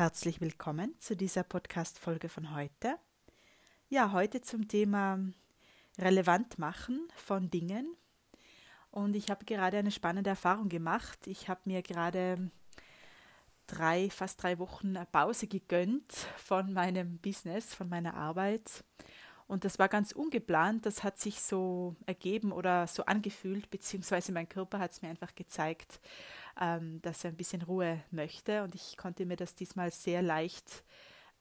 Herzlich willkommen zu dieser Podcast-Folge von heute. Ja, heute zum Thema relevant machen von Dingen. Und ich habe gerade eine spannende Erfahrung gemacht. Ich habe mir gerade drei, fast drei Wochen Pause gegönnt von meinem Business, von meiner Arbeit. Und das war ganz ungeplant, das hat sich so ergeben oder so angefühlt, beziehungsweise mein Körper hat es mir einfach gezeigt, ähm, dass er ein bisschen Ruhe möchte. Und ich konnte mir das diesmal sehr leicht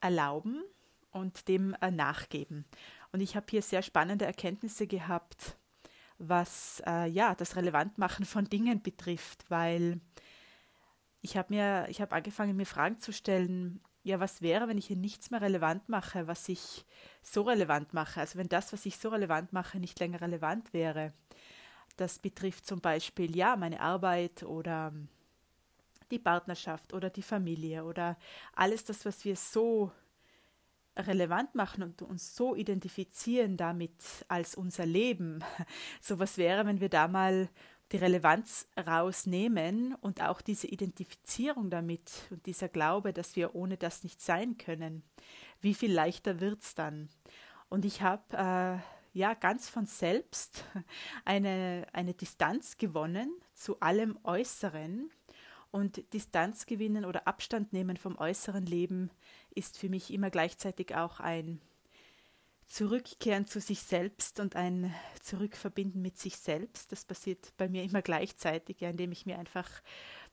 erlauben und dem äh, nachgeben. Und ich habe hier sehr spannende Erkenntnisse gehabt, was äh, ja das Relevantmachen von Dingen betrifft, weil ich habe mir, angefangen, mir Fragen zu stellen, ja, was wäre, wenn ich hier nichts mehr relevant mache, was ich so relevant mache? Also wenn das, was ich so relevant mache, nicht länger relevant wäre. Das betrifft zum Beispiel ja meine Arbeit oder die Partnerschaft oder die Familie oder alles das, was wir so relevant machen und uns so identifizieren damit als unser Leben. So was wäre, wenn wir da mal die Relevanz rausnehmen und auch diese Identifizierung damit und dieser Glaube, dass wir ohne das nicht sein können, wie viel leichter wird es dann? Und ich habe äh, ja ganz von selbst eine, eine Distanz gewonnen zu allem Äußeren. Und Distanz gewinnen oder Abstand nehmen vom äußeren Leben ist für mich immer gleichzeitig auch ein Zurückkehren zu sich selbst und ein Zurückverbinden mit sich selbst. Das passiert bei mir immer gleichzeitig, ja, indem ich mir einfach,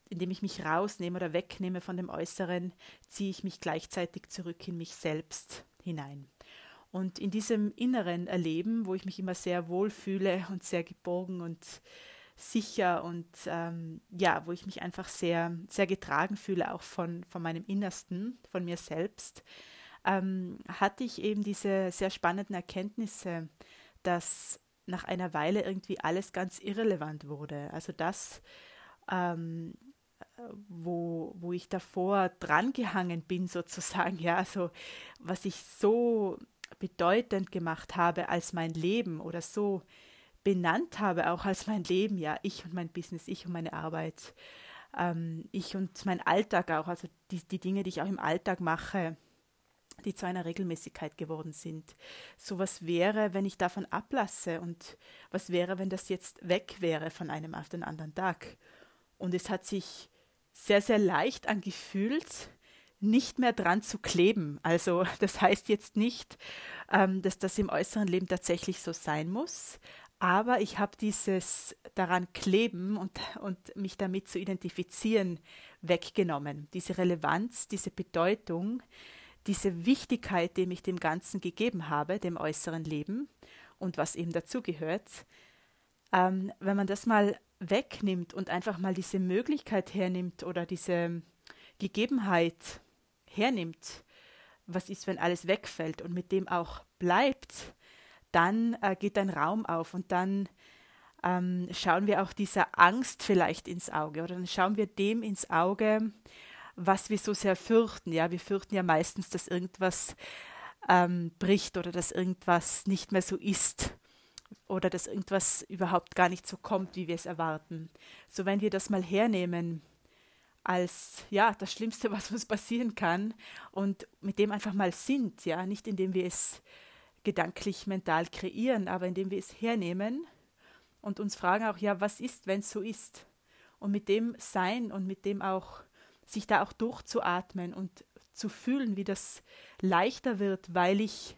indem ich mich rausnehme oder wegnehme von dem Äußeren, ziehe ich mich gleichzeitig zurück in mich selbst hinein. Und in diesem inneren Erleben, wo ich mich immer sehr wohl fühle und sehr geborgen und sicher und ähm, ja, wo ich mich einfach sehr, sehr getragen fühle, auch von, von meinem Innersten, von mir selbst, ähm, hatte ich eben diese sehr spannenden Erkenntnisse, dass nach einer Weile irgendwie alles ganz irrelevant wurde. Also das, ähm, wo, wo ich davor drangehangen bin, sozusagen, ja, also was ich so bedeutend gemacht habe als mein Leben oder so benannt habe, auch als mein Leben, ja, ich und mein Business, ich und meine Arbeit, ähm, ich und mein Alltag auch, also die, die Dinge, die ich auch im Alltag mache, die zu einer Regelmäßigkeit geworden sind. So was wäre, wenn ich davon ablasse und was wäre, wenn das jetzt weg wäre von einem auf den anderen Tag. Und es hat sich sehr, sehr leicht angefühlt, nicht mehr dran zu kleben. Also das heißt jetzt nicht, ähm, dass das im äußeren Leben tatsächlich so sein muss, aber ich habe dieses daran kleben und, und mich damit zu identifizieren weggenommen. Diese Relevanz, diese Bedeutung, diese Wichtigkeit, die ich dem Ganzen gegeben habe, dem äußeren Leben und was eben dazugehört, ähm, wenn man das mal wegnimmt und einfach mal diese Möglichkeit hernimmt oder diese Gegebenheit hernimmt, was ist, wenn alles wegfällt und mit dem auch bleibt, dann äh, geht ein Raum auf und dann ähm, schauen wir auch dieser Angst vielleicht ins Auge oder dann schauen wir dem ins Auge, was wir so sehr fürchten. Ja, wir fürchten ja meistens, dass irgendwas ähm, bricht oder dass irgendwas nicht mehr so ist oder dass irgendwas überhaupt gar nicht so kommt, wie wir es erwarten. So wenn wir das mal hernehmen als ja das Schlimmste, was uns passieren kann und mit dem einfach mal sind, ja, nicht indem wir es gedanklich mental kreieren, aber indem wir es hernehmen und uns fragen auch, ja, was ist, wenn es so ist? Und mit dem sein und mit dem auch sich da auch durchzuatmen und zu fühlen, wie das leichter wird, weil ich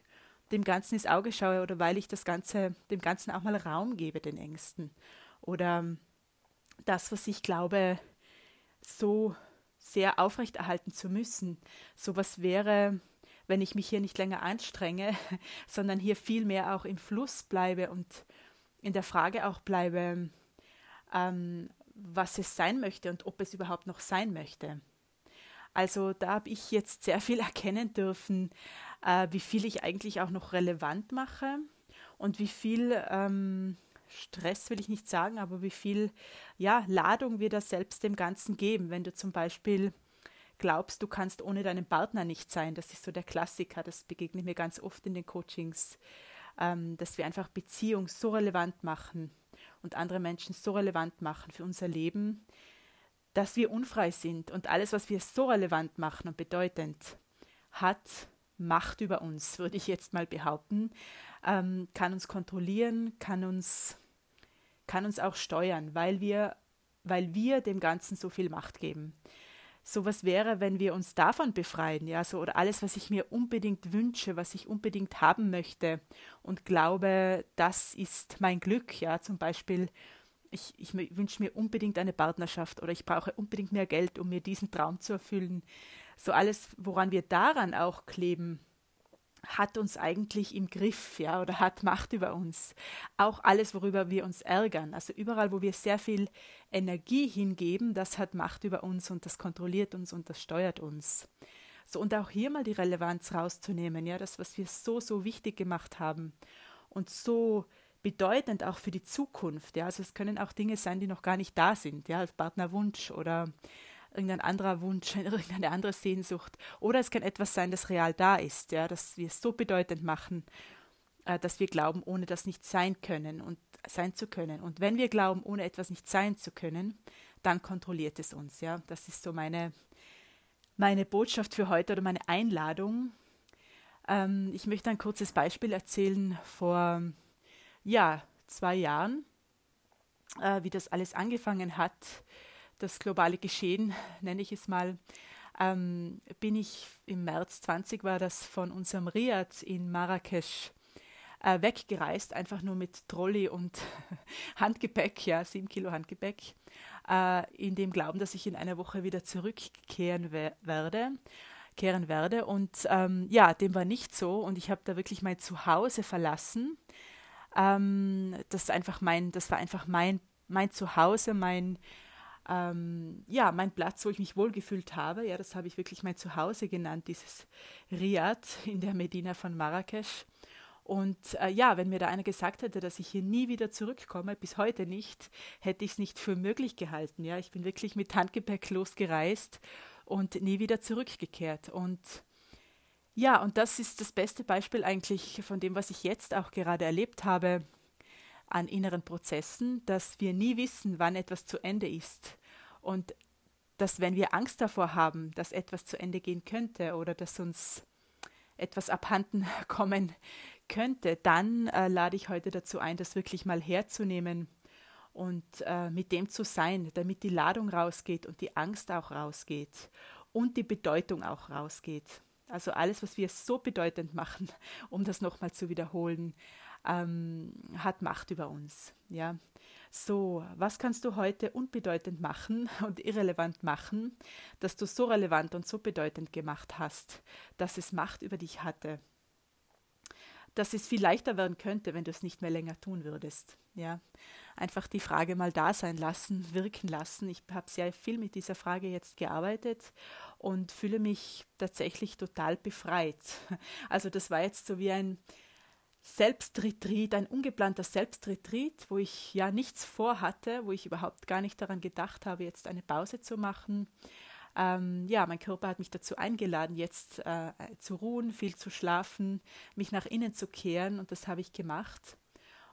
dem Ganzen ins Auge schaue oder weil ich das Ganze, dem Ganzen auch mal Raum gebe, den Ängsten. Oder das, was ich glaube, so sehr aufrechterhalten zu müssen. Sowas wäre, wenn ich mich hier nicht länger anstrenge, sondern hier viel mehr auch im Fluss bleibe und in der Frage auch bleibe, ähm, was es sein möchte und ob es überhaupt noch sein möchte. Also da habe ich jetzt sehr viel erkennen dürfen, äh, wie viel ich eigentlich auch noch relevant mache und wie viel ähm, Stress will ich nicht sagen, aber wie viel ja, Ladung wir da selbst dem Ganzen geben. Wenn du zum Beispiel glaubst, du kannst ohne deinen Partner nicht sein, das ist so der Klassiker, das begegnet mir ganz oft in den Coachings, ähm, dass wir einfach Beziehung so relevant machen und andere Menschen so relevant machen für unser Leben, dass wir unfrei sind und alles, was wir so relevant machen und bedeutend, hat Macht über uns, würde ich jetzt mal behaupten, ähm, kann uns kontrollieren, kann uns, kann uns auch steuern, weil wir, weil wir dem Ganzen so viel Macht geben. So was wäre, wenn wir uns davon befreien, ja, so oder alles, was ich mir unbedingt wünsche, was ich unbedingt haben möchte und glaube, das ist mein Glück, ja, zum Beispiel ich, ich wünsche mir unbedingt eine Partnerschaft oder ich brauche unbedingt mehr Geld, um mir diesen Traum zu erfüllen. So alles, woran wir daran auch kleben, hat uns eigentlich im Griff, ja, oder hat Macht über uns. Auch alles, worüber wir uns ärgern, also überall, wo wir sehr viel Energie hingeben, das hat Macht über uns und das kontrolliert uns und das steuert uns. So, und auch hier mal die Relevanz rauszunehmen, ja, das, was wir so, so wichtig gemacht haben und so bedeutend auch für die Zukunft. Ja? Also es können auch Dinge sein, die noch gar nicht da sind, ja, als Partnerwunsch oder irgendein anderer Wunsch, irgendeine andere Sehnsucht. Oder es kann etwas sein, das real da ist, ja, dass wir es so bedeutend machen, äh, dass wir glauben, ohne das nicht sein können und sein zu können. Und wenn wir glauben, ohne etwas nicht sein zu können, dann kontrolliert es uns. Ja, das ist so meine meine Botschaft für heute oder meine Einladung. Ähm, ich möchte ein kurzes Beispiel erzählen vor ja, zwei Jahren, äh, wie das alles angefangen hat, das globale Geschehen, nenne ich es mal, ähm, bin ich im März 20 war das von unserem Riad in Marrakesch äh, weggereist, einfach nur mit Trolley und Handgepäck, ja, sieben Kilo Handgepäck, äh, in dem Glauben, dass ich in einer Woche wieder zurückkehren we werde kehren werde. Und ähm, ja, dem war nicht so. Und ich habe da wirklich mein Zuhause verlassen ähm, das einfach mein, das war einfach mein, mein Zuhause, mein, ähm, ja, mein Platz, wo ich mich wohlgefühlt habe. Ja, das habe ich wirklich mein Zuhause genannt, dieses Riad in der Medina von Marrakesch. Und äh, ja, wenn mir da einer gesagt hätte, dass ich hier nie wieder zurückkomme, bis heute nicht, hätte ich es nicht für möglich gehalten. Ja, ich bin wirklich mit Handgepäck losgereist und nie wieder zurückgekehrt. Und ja, und das ist das beste Beispiel eigentlich von dem, was ich jetzt auch gerade erlebt habe an inneren Prozessen, dass wir nie wissen, wann etwas zu Ende ist. Und dass wenn wir Angst davor haben, dass etwas zu Ende gehen könnte oder dass uns etwas abhanden kommen könnte, dann äh, lade ich heute dazu ein, das wirklich mal herzunehmen und äh, mit dem zu sein, damit die Ladung rausgeht und die Angst auch rausgeht und die Bedeutung auch rausgeht. Also alles, was wir so bedeutend machen, um das nochmal zu wiederholen, ähm, hat Macht über uns. Ja. So, was kannst du heute unbedeutend machen und irrelevant machen, dass du so relevant und so bedeutend gemacht hast, dass es Macht über dich hatte? Dass es viel leichter werden könnte, wenn du es nicht mehr länger tun würdest. Ja, einfach die Frage mal da sein lassen, wirken lassen. Ich habe sehr viel mit dieser Frage jetzt gearbeitet und fühle mich tatsächlich total befreit. Also das war jetzt so wie ein Selbstretreat, ein ungeplanter Selbstretreat, wo ich ja nichts vorhatte, wo ich überhaupt gar nicht daran gedacht habe, jetzt eine Pause zu machen. Ähm, ja, mein Körper hat mich dazu eingeladen, jetzt äh, zu ruhen, viel zu schlafen, mich nach innen zu kehren und das habe ich gemacht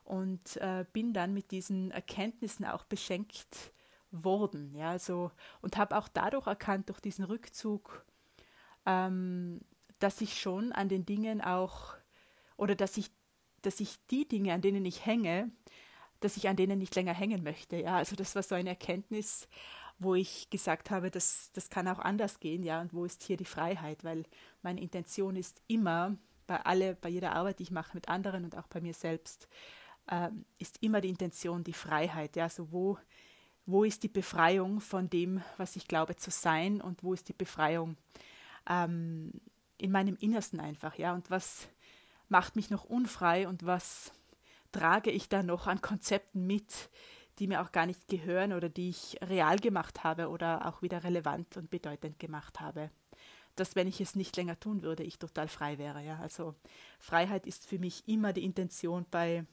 und äh, bin dann mit diesen Erkenntnissen auch beschenkt worden. Ja, also, und habe auch dadurch erkannt, durch diesen Rückzug, ähm, dass ich schon an den Dingen auch, oder dass ich, dass ich die Dinge, an denen ich hänge, dass ich an denen nicht länger hängen möchte. Ja, also das war so eine Erkenntnis, wo ich gesagt habe, das, das kann auch anders gehen, ja, und wo ist hier die Freiheit, weil meine Intention ist immer, bei alle, bei jeder Arbeit, die ich mache mit anderen und auch bei mir selbst, äh, ist immer die Intention die Freiheit. Ja, also wo, wo ist die Befreiung von dem, was ich glaube zu sein und wo ist die Befreiung ähm, in meinem Innersten einfach, ja, und was macht mich noch unfrei und was trage ich da noch an Konzepten mit, die mir auch gar nicht gehören oder die ich real gemacht habe oder auch wieder relevant und bedeutend gemacht habe. Dass, wenn ich es nicht länger tun würde, ich total frei wäre. Ja? Also Freiheit ist für mich immer die Intention bei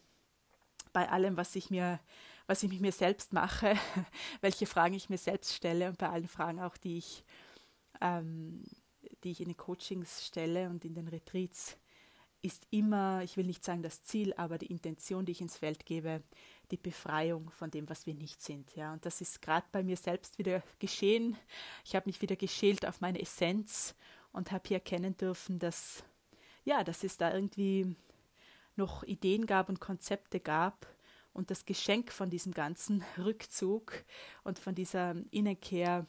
bei allem, was ich mir, was ich mit mir selbst mache, welche Fragen ich mir selbst stelle und bei allen Fragen auch, die ich, ähm, die ich in den Coachings stelle und in den Retreats, ist immer, ich will nicht sagen das Ziel, aber die Intention, die ich ins Feld gebe, die Befreiung von dem, was wir nicht sind. Ja, und das ist gerade bei mir selbst wieder geschehen. Ich habe mich wieder geschält auf meine Essenz und habe hier erkennen dürfen, dass ja, dass es da irgendwie noch Ideen gab und Konzepte gab und das Geschenk von diesem ganzen Rückzug und von dieser Innenkehr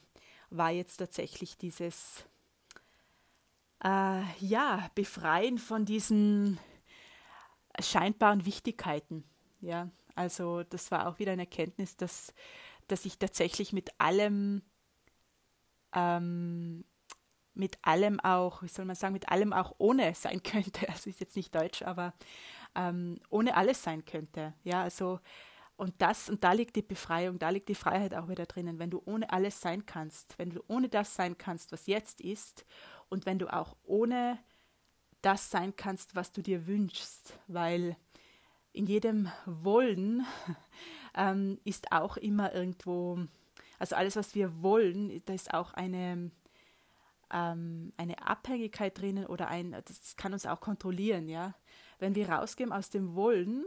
war jetzt tatsächlich dieses äh, ja Befreien von diesen scheinbaren Wichtigkeiten. Ja, also das war auch wieder eine Erkenntnis, dass, dass ich tatsächlich mit allem, ähm, mit allem auch, wie soll man sagen, mit allem auch ohne sein könnte. Also ist jetzt nicht deutsch, aber ähm, ohne alles sein könnte. Ja, also und das, und da liegt die Befreiung, da liegt die Freiheit auch wieder drinnen, wenn du ohne alles sein kannst, wenn du ohne das sein kannst, was jetzt ist, und wenn du auch ohne das sein kannst, was du dir wünschst, weil in jedem Wollen ähm, ist auch immer irgendwo, also alles, was wir wollen, da ist auch eine, ähm, eine Abhängigkeit drinnen oder ein, das kann uns auch kontrollieren, ja. Wenn wir rausgehen aus dem Wollen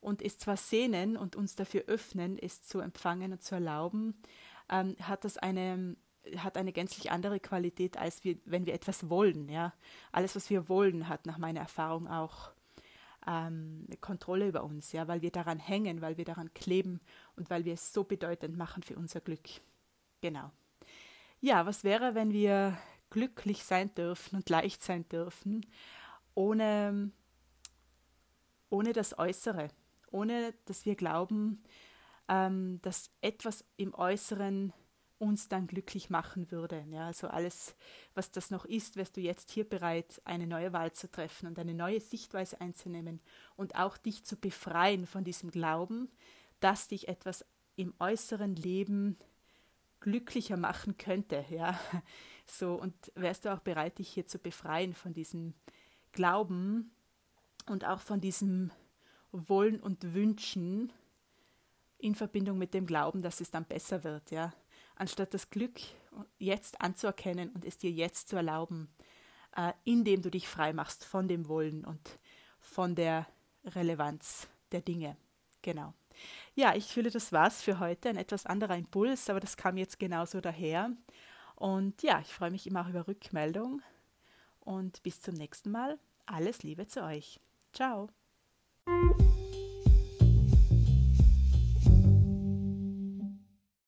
und es zwar sehnen und uns dafür öffnen, es zu empfangen und zu erlauben, ähm, hat das eine hat eine gänzlich andere Qualität, als wir, wenn wir etwas wollen. Ja? Alles, was wir wollen, hat nach meiner Erfahrung auch ähm, Kontrolle über uns, ja, weil wir daran hängen, weil wir daran kleben und weil wir es so bedeutend machen für unser Glück. Genau. Ja, was wäre, wenn wir glücklich sein dürfen und leicht sein dürfen, ohne, ohne das Äußere, ohne dass wir glauben, ähm, dass etwas im Äußeren uns dann glücklich machen würde. Ja, also alles, was das noch ist, wärst du jetzt hier bereit, eine neue Wahl zu treffen und eine neue Sichtweise einzunehmen und auch dich zu befreien von diesem Glauben, dass dich etwas im äußeren Leben glücklicher machen könnte. Ja, so und wärst du auch bereit, dich hier zu befreien von diesem Glauben und auch von diesem Wollen und Wünschen in Verbindung mit dem Glauben, dass es dann besser wird. Ja, anstatt das Glück jetzt anzuerkennen und es dir jetzt zu erlauben, äh, indem du dich frei machst von dem Wollen und von der Relevanz der Dinge. Genau. Ja, ich fühle, das war's für heute. Ein etwas anderer Impuls, aber das kam jetzt genauso daher. Und ja, ich freue mich immer auch über Rückmeldung. Und bis zum nächsten Mal. Alles Liebe zu euch. Ciao.